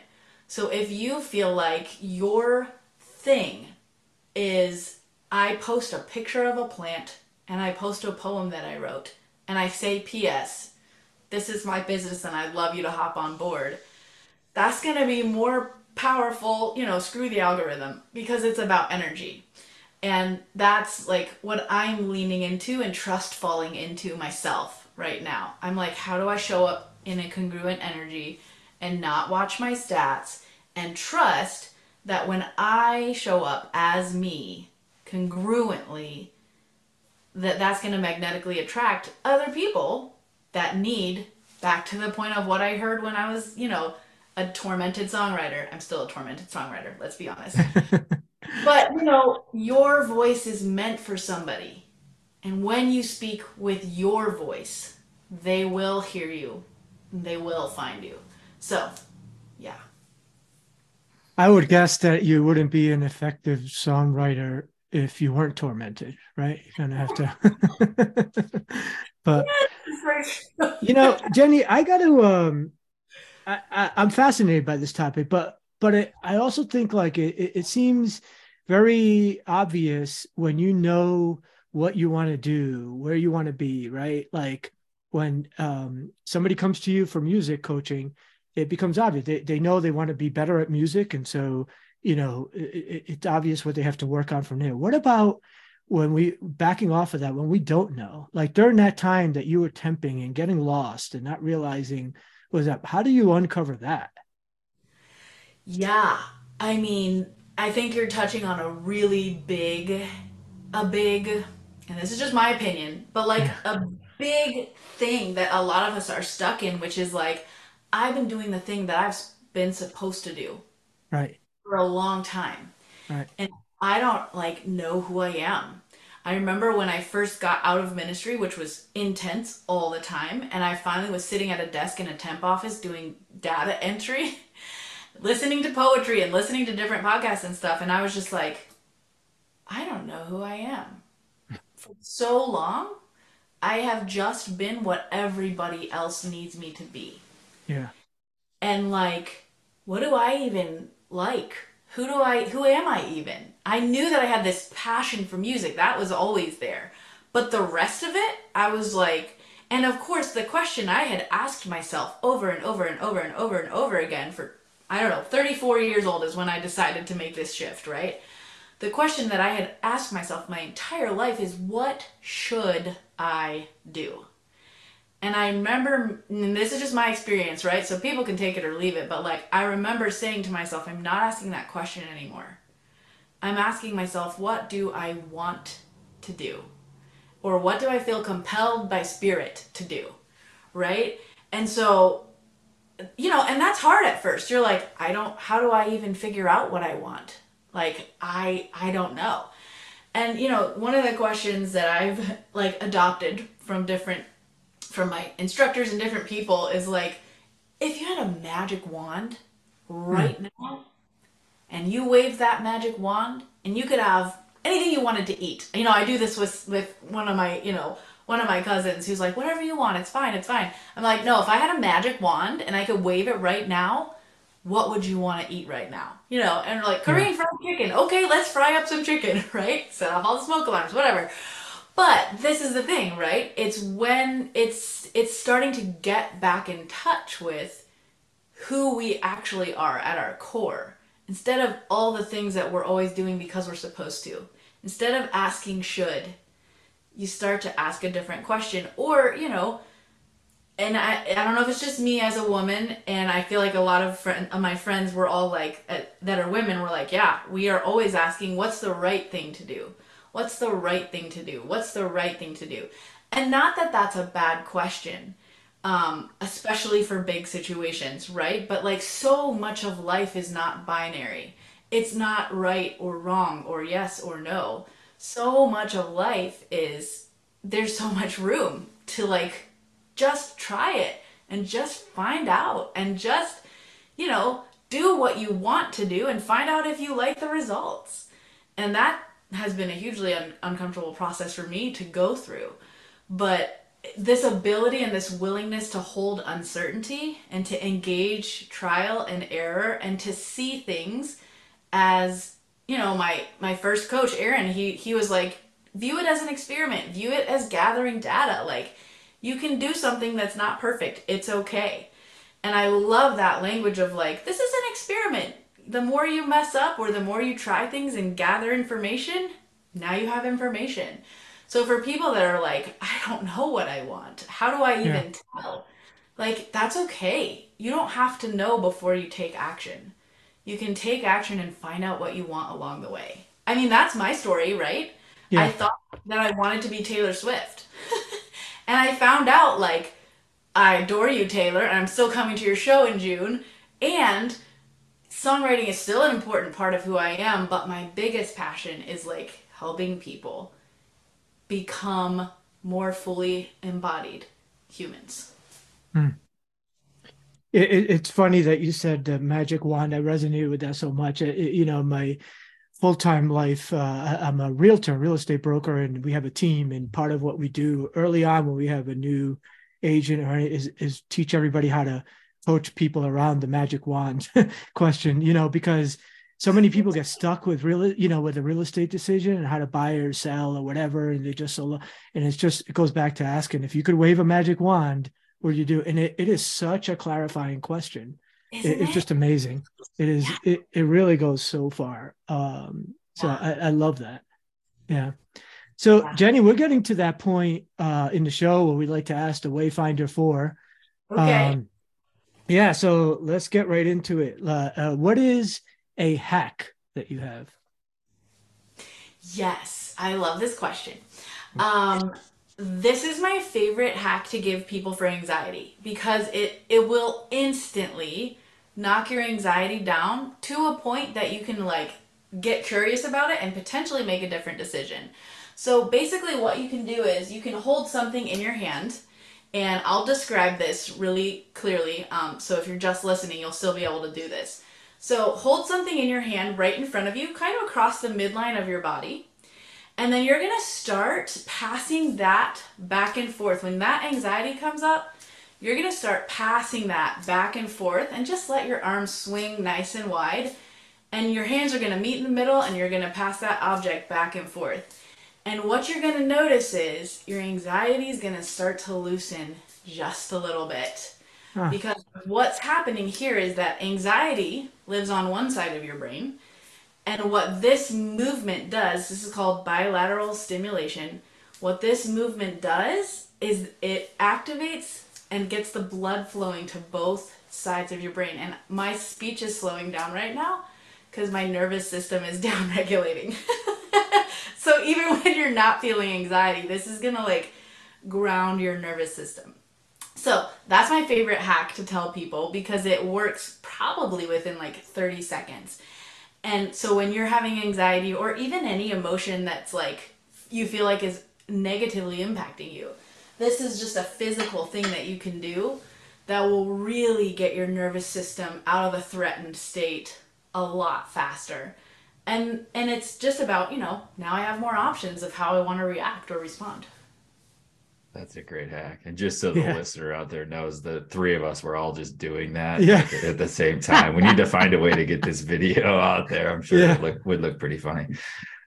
So if you feel like your thing is I post a picture of a plant and I post a poem that I wrote and I say PS, this is my business and I'd love you to hop on board. That's going to be more powerful, you know, screw the algorithm because it's about energy. And that's like what I'm leaning into and trust falling into myself right now. I'm like, how do I show up in a congruent energy and not watch my stats and trust that when I show up as me congruently, that that's going to magnetically attract other people that need back to the point of what I heard when I was, you know, a tormented songwriter. I'm still a tormented songwriter, let's be honest. *laughs* But you know, your voice is meant for somebody. And when you speak with your voice, they will hear you. They will find you. So.
I would guess that you wouldn't be an effective songwriter if you weren't tormented, right? You kind of have to. *laughs* but you know, Jenny, I got to. Um, I, I, I'm fascinated by this topic, but but it, I also think like it, it, it seems very obvious when you know what you want to do, where you want to be, right? Like when um, somebody comes to you for music coaching, it becomes obvious. They, they know they want to be better at music. And so, you know, it, it's obvious what they have to work on from there. What about when we backing off of that, when we don't know, like during that time that you were temping and getting lost and not realizing was that, how do you uncover that?
Yeah. I mean, I think you're touching on a really big, a big, and this is just my opinion, but like
Yeah.
a big thing that a lot of us are stuck in, which is like, I've been doing the thing that I've been supposed to do
Right.
for a long time.
Right.
And I don't like know who I am. I remember when I first got out of ministry, which was intense all the time, and I finally was sitting at a desk in a temp office doing data entry, *laughs* listening to poetry and listening to different podcasts and stuff, and I was just like, I don't know who I am. *laughs* For so long, I have just been what everybody else needs me to be
Yeah.
and like what do i even like? Who do i who am i even? I knew that i had this passion for music. That was always there. But the rest of it i was like and of course the question i had asked myself over and over and over and over and over again for i don't know 34 years old is when i decided to make this shift right? The question that i had asked myself my entire life is what should i do and I remember, and this is just my experience, right? So people can take it or leave it, but like I remember saying to myself, I'm not asking that question anymore. I'm asking myself, what do I want to do? Or what do I feel compelled by spirit to do? Right? And so, you know, and that's hard at first. You're like, I don't, how do I even figure out what I want? Like, I, I don't know. And, you know, one of the questions that I've like adopted from different from my instructors and different people is like if you had a magic wand right hmm. now and you waved that magic wand and you could have anything you wanted to eat. You know i do this with with one of my you know one of my cousins who's like whatever you want it's fine it's fine. I'm like no if i had a magic wand and i could wave it right now what would you want to eat right now? You know and we're like korean fried chicken. Okay let's fry up some chicken *laughs* right? Set off all the smoke alarms whatever but this is the thing, right? It's when it's it's starting to get back in touch with who we actually are at our core. Instead of all the things that we're always doing because we're supposed to. Instead of asking should, you start to ask a different question or, you know, and I, I don't know if it's just me as a woman and i feel like a lot of, friend, of my friends were all like uh, that are women were like yeah we are always asking what's the right thing to do What's the right thing to do? What's the right thing to do? And not that that's a bad question, um, especially for big situations, right? But like so much of life is not binary. It's not right or wrong or yes or no. So much of life is there's so much room to like just try it and just find out and just, you know, do what you want to do and find out if you like the results. And that has been a hugely un- uncomfortable process for me to go through. But this ability and this willingness to hold uncertainty and to engage trial and error and to see things as you know my my first coach Aaron he he was like view it as an experiment. View it as gathering data. Like you can do something that's not perfect. It's okay. And I love that language of like this is an experiment the more you mess up or the more you try things and gather information now you have information so for people that are like, I don't know what I want, how do I even yeah. tell? Like, that's okay. You don't have to know before you take action. You can take action and find out what you want along the way. I mean, that's my story, right? Yeah. I thought that I wanted to be Taylor Swift. *laughs* and I found out, like, I adore you, Taylor, and I'm still coming to your show in June. And songwriting is still an important part of who I am, but my biggest passion is like helping people become more fully embodied humans. Hmm.
It, it, it's funny that you said the magic wand. I resonated with that so much. It, you know, my full-time life, uh, I'm a realtor, real estate broker, and we have a team. And part of what we do early on when we have a new agent or is, is teach everybody how to coach people around the magic wand *laughs* question, you know, because – so many people get stuck with real you know with a real estate decision and how to buy or sell or whatever and they just so and it's just it goes back to asking if you could wave a magic wand would you do and it, it is such a clarifying question. It, it? it's just amazing. It is yeah. it, it really goes so far um so I, I love that. Yeah. So jenny we're getting to that point uh in the show where we'd like to ask the Wayfinder Four
okay. Um,
yeah so let's get right into it uh, uh, what is a hack that you have?
Yes, I love this question. Um, this is my favorite hack to give people for anxiety because it it will instantly knock your anxiety down to a point that you can like get curious about it and potentially make a different decision. So basically what you can do is you can hold something in your hand and I'll describe this really clearly. Um, so if you're just listening, you'll still be able to do this. So hold something in your hand right in front of you, kind of across the midline of your body. And then you're to start passing that back and forth. When that anxiety comes up, you're to start passing that back and forth and just let your arms swing nice and wide. And your hands are to meet in the middle and you're to pass that object back and forth. And what you're going to notice is your anxiety is going to start to loosen just a little bit. Huh. Because what's happening here is that anxiety lives on one side of your brain. And what this movement does, this is called bilateral stimulation. What this movement does is it activates and gets the blood flowing to both sides of your brain. And my speech is slowing down right now because my nervous system is *laughs* down regulating. *laughs* so even *laughs* when you're not feeling anxiety, this is gonna like ground your nervous system. So that's my favorite hack to tell people because it works probably within like 30 seconds. And so when you're having anxiety or even any emotion that's like you feel like is negatively impacting you, this is just a physical thing that you can do that will really get your nervous system out of a threatened state a lot faster. And and it's just about, you know, now I have more options of how I want to react or respond.
That's a great hack. And just so the yeah. listener out there knows, the three of us were all just doing that
yeah.
at, the same time. We need to find a way to get this *laughs* video out there. I'm sure yeah. it look, would look pretty funny.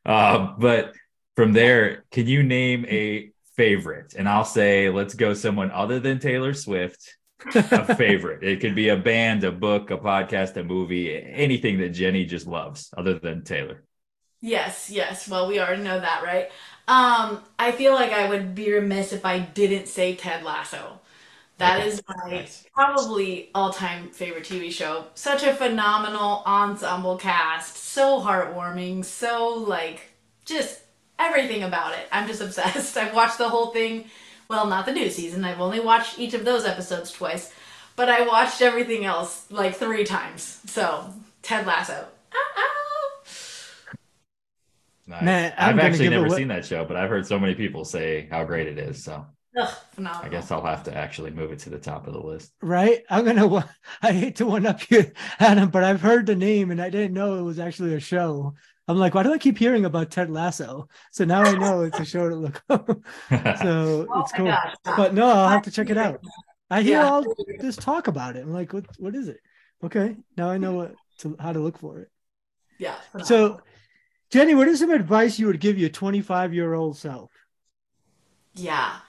Uh, but from there, can you name a favorite? And I'll say, let's go someone other than Taylor Swift. A favorite. It could be a band, a book, a podcast, a movie, anything that Jenny just loves other than Taylor.
Yes, yes. Well, we already know that, right? Um, I feel like I would be remiss if I didn't say Ted Lasso. That okay. is my nice. probably all-time favorite TV show. Such a phenomenal ensemble cast, so heartwarming, so like just everything about it. I'm just *laughs* obsessed. I've watched the whole thing. Well, not the new season. I've only watched each of those episodes twice, but I watched everything else like three times. So, Ted Lasso.
Nice.
Man, I'm
I've actually never
what-
seen that show, but I've heard so many people say how great it is. So
Ugh, phenomenal.
I guess I'll have to actually move it to the top of the list.
right? I'm gonna. *laughs* I hate to one up you, Adam, but I've heard the name and I didn't know it was actually a show. I'm like, why do I keep hearing about Ted Lasso? So now I know it's a show to look up. *laughs* so
Oh
it's cool.
gosh.
But no, I'll have to check it out. I hear
Yeah.
all this talk about it. I'm like, what? What is it? Okay, now I know what to how to look for it.
Yeah.
So, Jenny, what is some advice you would give your 25 year old self?
Yeah.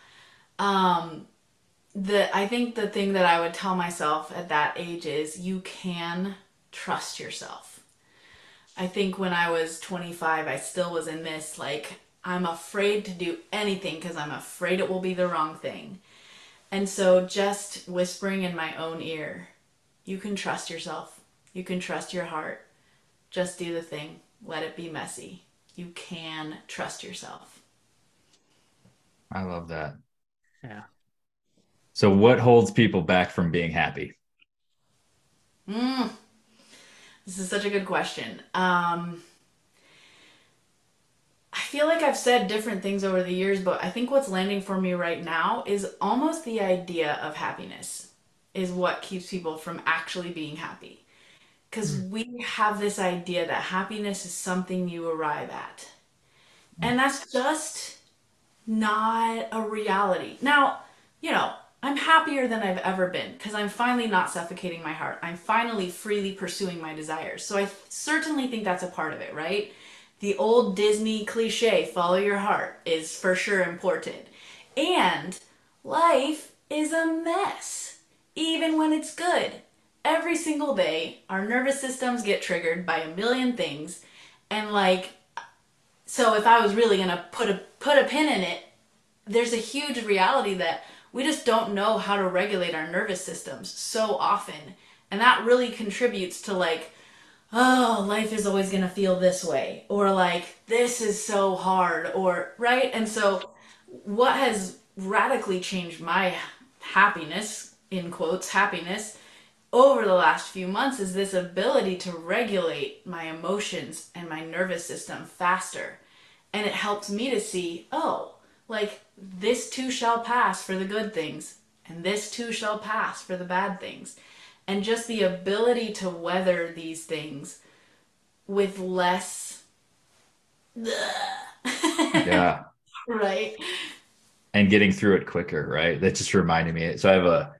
Um the I think the thing that I would tell myself at that age is you can trust yourself. I think when I was 25, I still was in this like I'm afraid to do anything because I'm afraid it will be the wrong thing. And so just whispering in my own ear, you can trust yourself. You can trust your heart. Just do the thing. Let it be messy. You can trust yourself.
I love that.
Yeah.
So, what holds people back from being happy?
Mm. This is such a good question. Um, I feel like I've said different things over the years, but I think what's landing for me right now is almost the idea of happiness is what keeps people from actually being happy. Because we have this idea that happiness is something you arrive at. And that's just not a reality. Now, you know, I'm happier than I've ever been because I'm finally not suffocating my heart. I'm finally freely pursuing my desires. So I certainly think that's a part of it, right? The old Disney cliche, follow your heart, is for sure important. And life is a mess, even when it's good. Every single day, our nervous systems get triggered by a million things. And like, so if I was really gonna put a put a pin in it, there's a huge reality that we just don't know how to regulate our nervous systems so often. And that really contributes to like, oh, life is always going to feel this way, or like, this is so hard, or right? And so, what has radically changed my happiness, in quotes, happiness, over the last few months is this ability to regulate my emotions and my nervous system faster. And it helps me to see, oh, like this too shall pass for the good things, and this too shall pass for the bad things. And just the ability to weather these things with less. *laughs*
Yeah.
right?
and getting through it quicker, right? That just reminded me. So I have a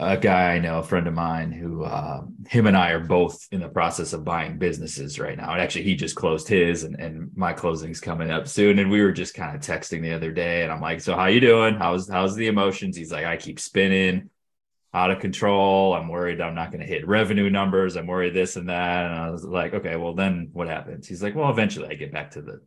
a guy I know, a friend of mine, who uh, him and I are both in the process of buying businesses right now. And actually, he just closed his, and, and my closing's coming up soon. And we were just kind of texting the other day, and I'm like, "So how you doing? How's how's the emotions?" He's like, "I keep spinning." Out of control. I'm worried I'm not going to hit revenue numbers. I'm worried this and that. And I was like, okay, well, then what happens? He's like, well, eventually I get back to the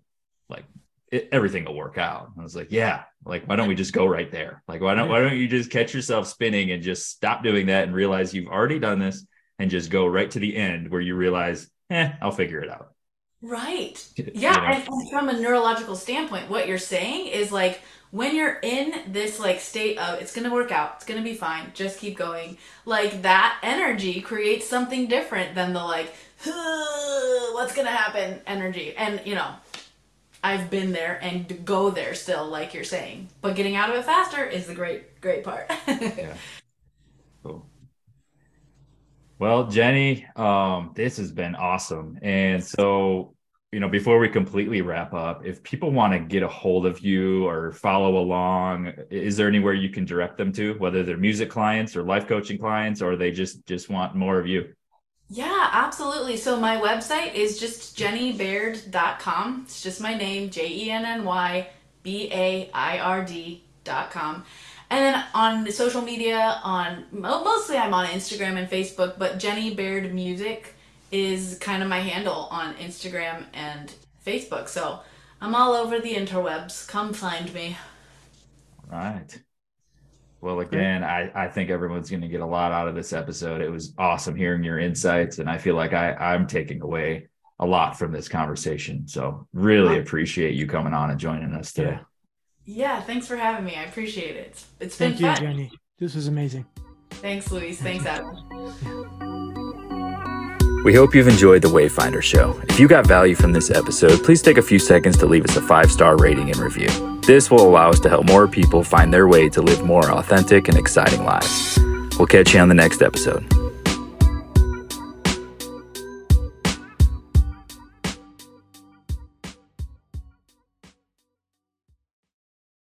like it, everything will work out. I was like, yeah, like why don't we just go right there? Like why don't why don't you just catch yourself spinning and just stop doing that and realize you've already done this and just go right to the end where you realize, eh, I'll figure it out.
Right.
You
Yeah,
know?
and and from a neurological standpoint, what you're saying is like when you're in this like state of it's gonna work out, it's gonna be fine, just keep going. Like that energy creates something different than the like, what's gonna happen energy. And you know, I've been there and go there still, like you're saying. But getting out of it faster is the great, great part. *laughs*
Yeah. Cool. Well, Jenny, um, this has been awesome. And so, you know, before we completely wrap up, if people want to get a hold of you or follow along, is there anywhere you can direct them to, whether they're music clients or life coaching clients, or they just just want more of you?
Yeah, absolutely. So my website is just jennybaird.com. It's just my name, J E N N Y B A I R D.com. And then on social media, on mostly I'm on Instagram and Facebook, but Jenny Baird Music is kind of my handle on Instagram and Facebook. So I'm all over the interwebs. Come find me.
All right. Well, again, I, I think everyone's going to get a lot out of this episode. It was awesome hearing your insights, and I feel like I, I'm taking away a lot from this conversation. So really appreciate you coming on and joining us today.
Yeah, thanks for having me. I appreciate it. It's, it's been
Thank you,
fun.
Jenny. This was amazing.
Thanks, Luis. Thanks, Adam. *laughs*
We hope you've enjoyed the Wayfinder Show. If you got value from this episode, please take a few seconds to leave us a five star rating and review. This will allow us to help more people find their way to live more authentic and exciting lives. We'll catch you on the next episode.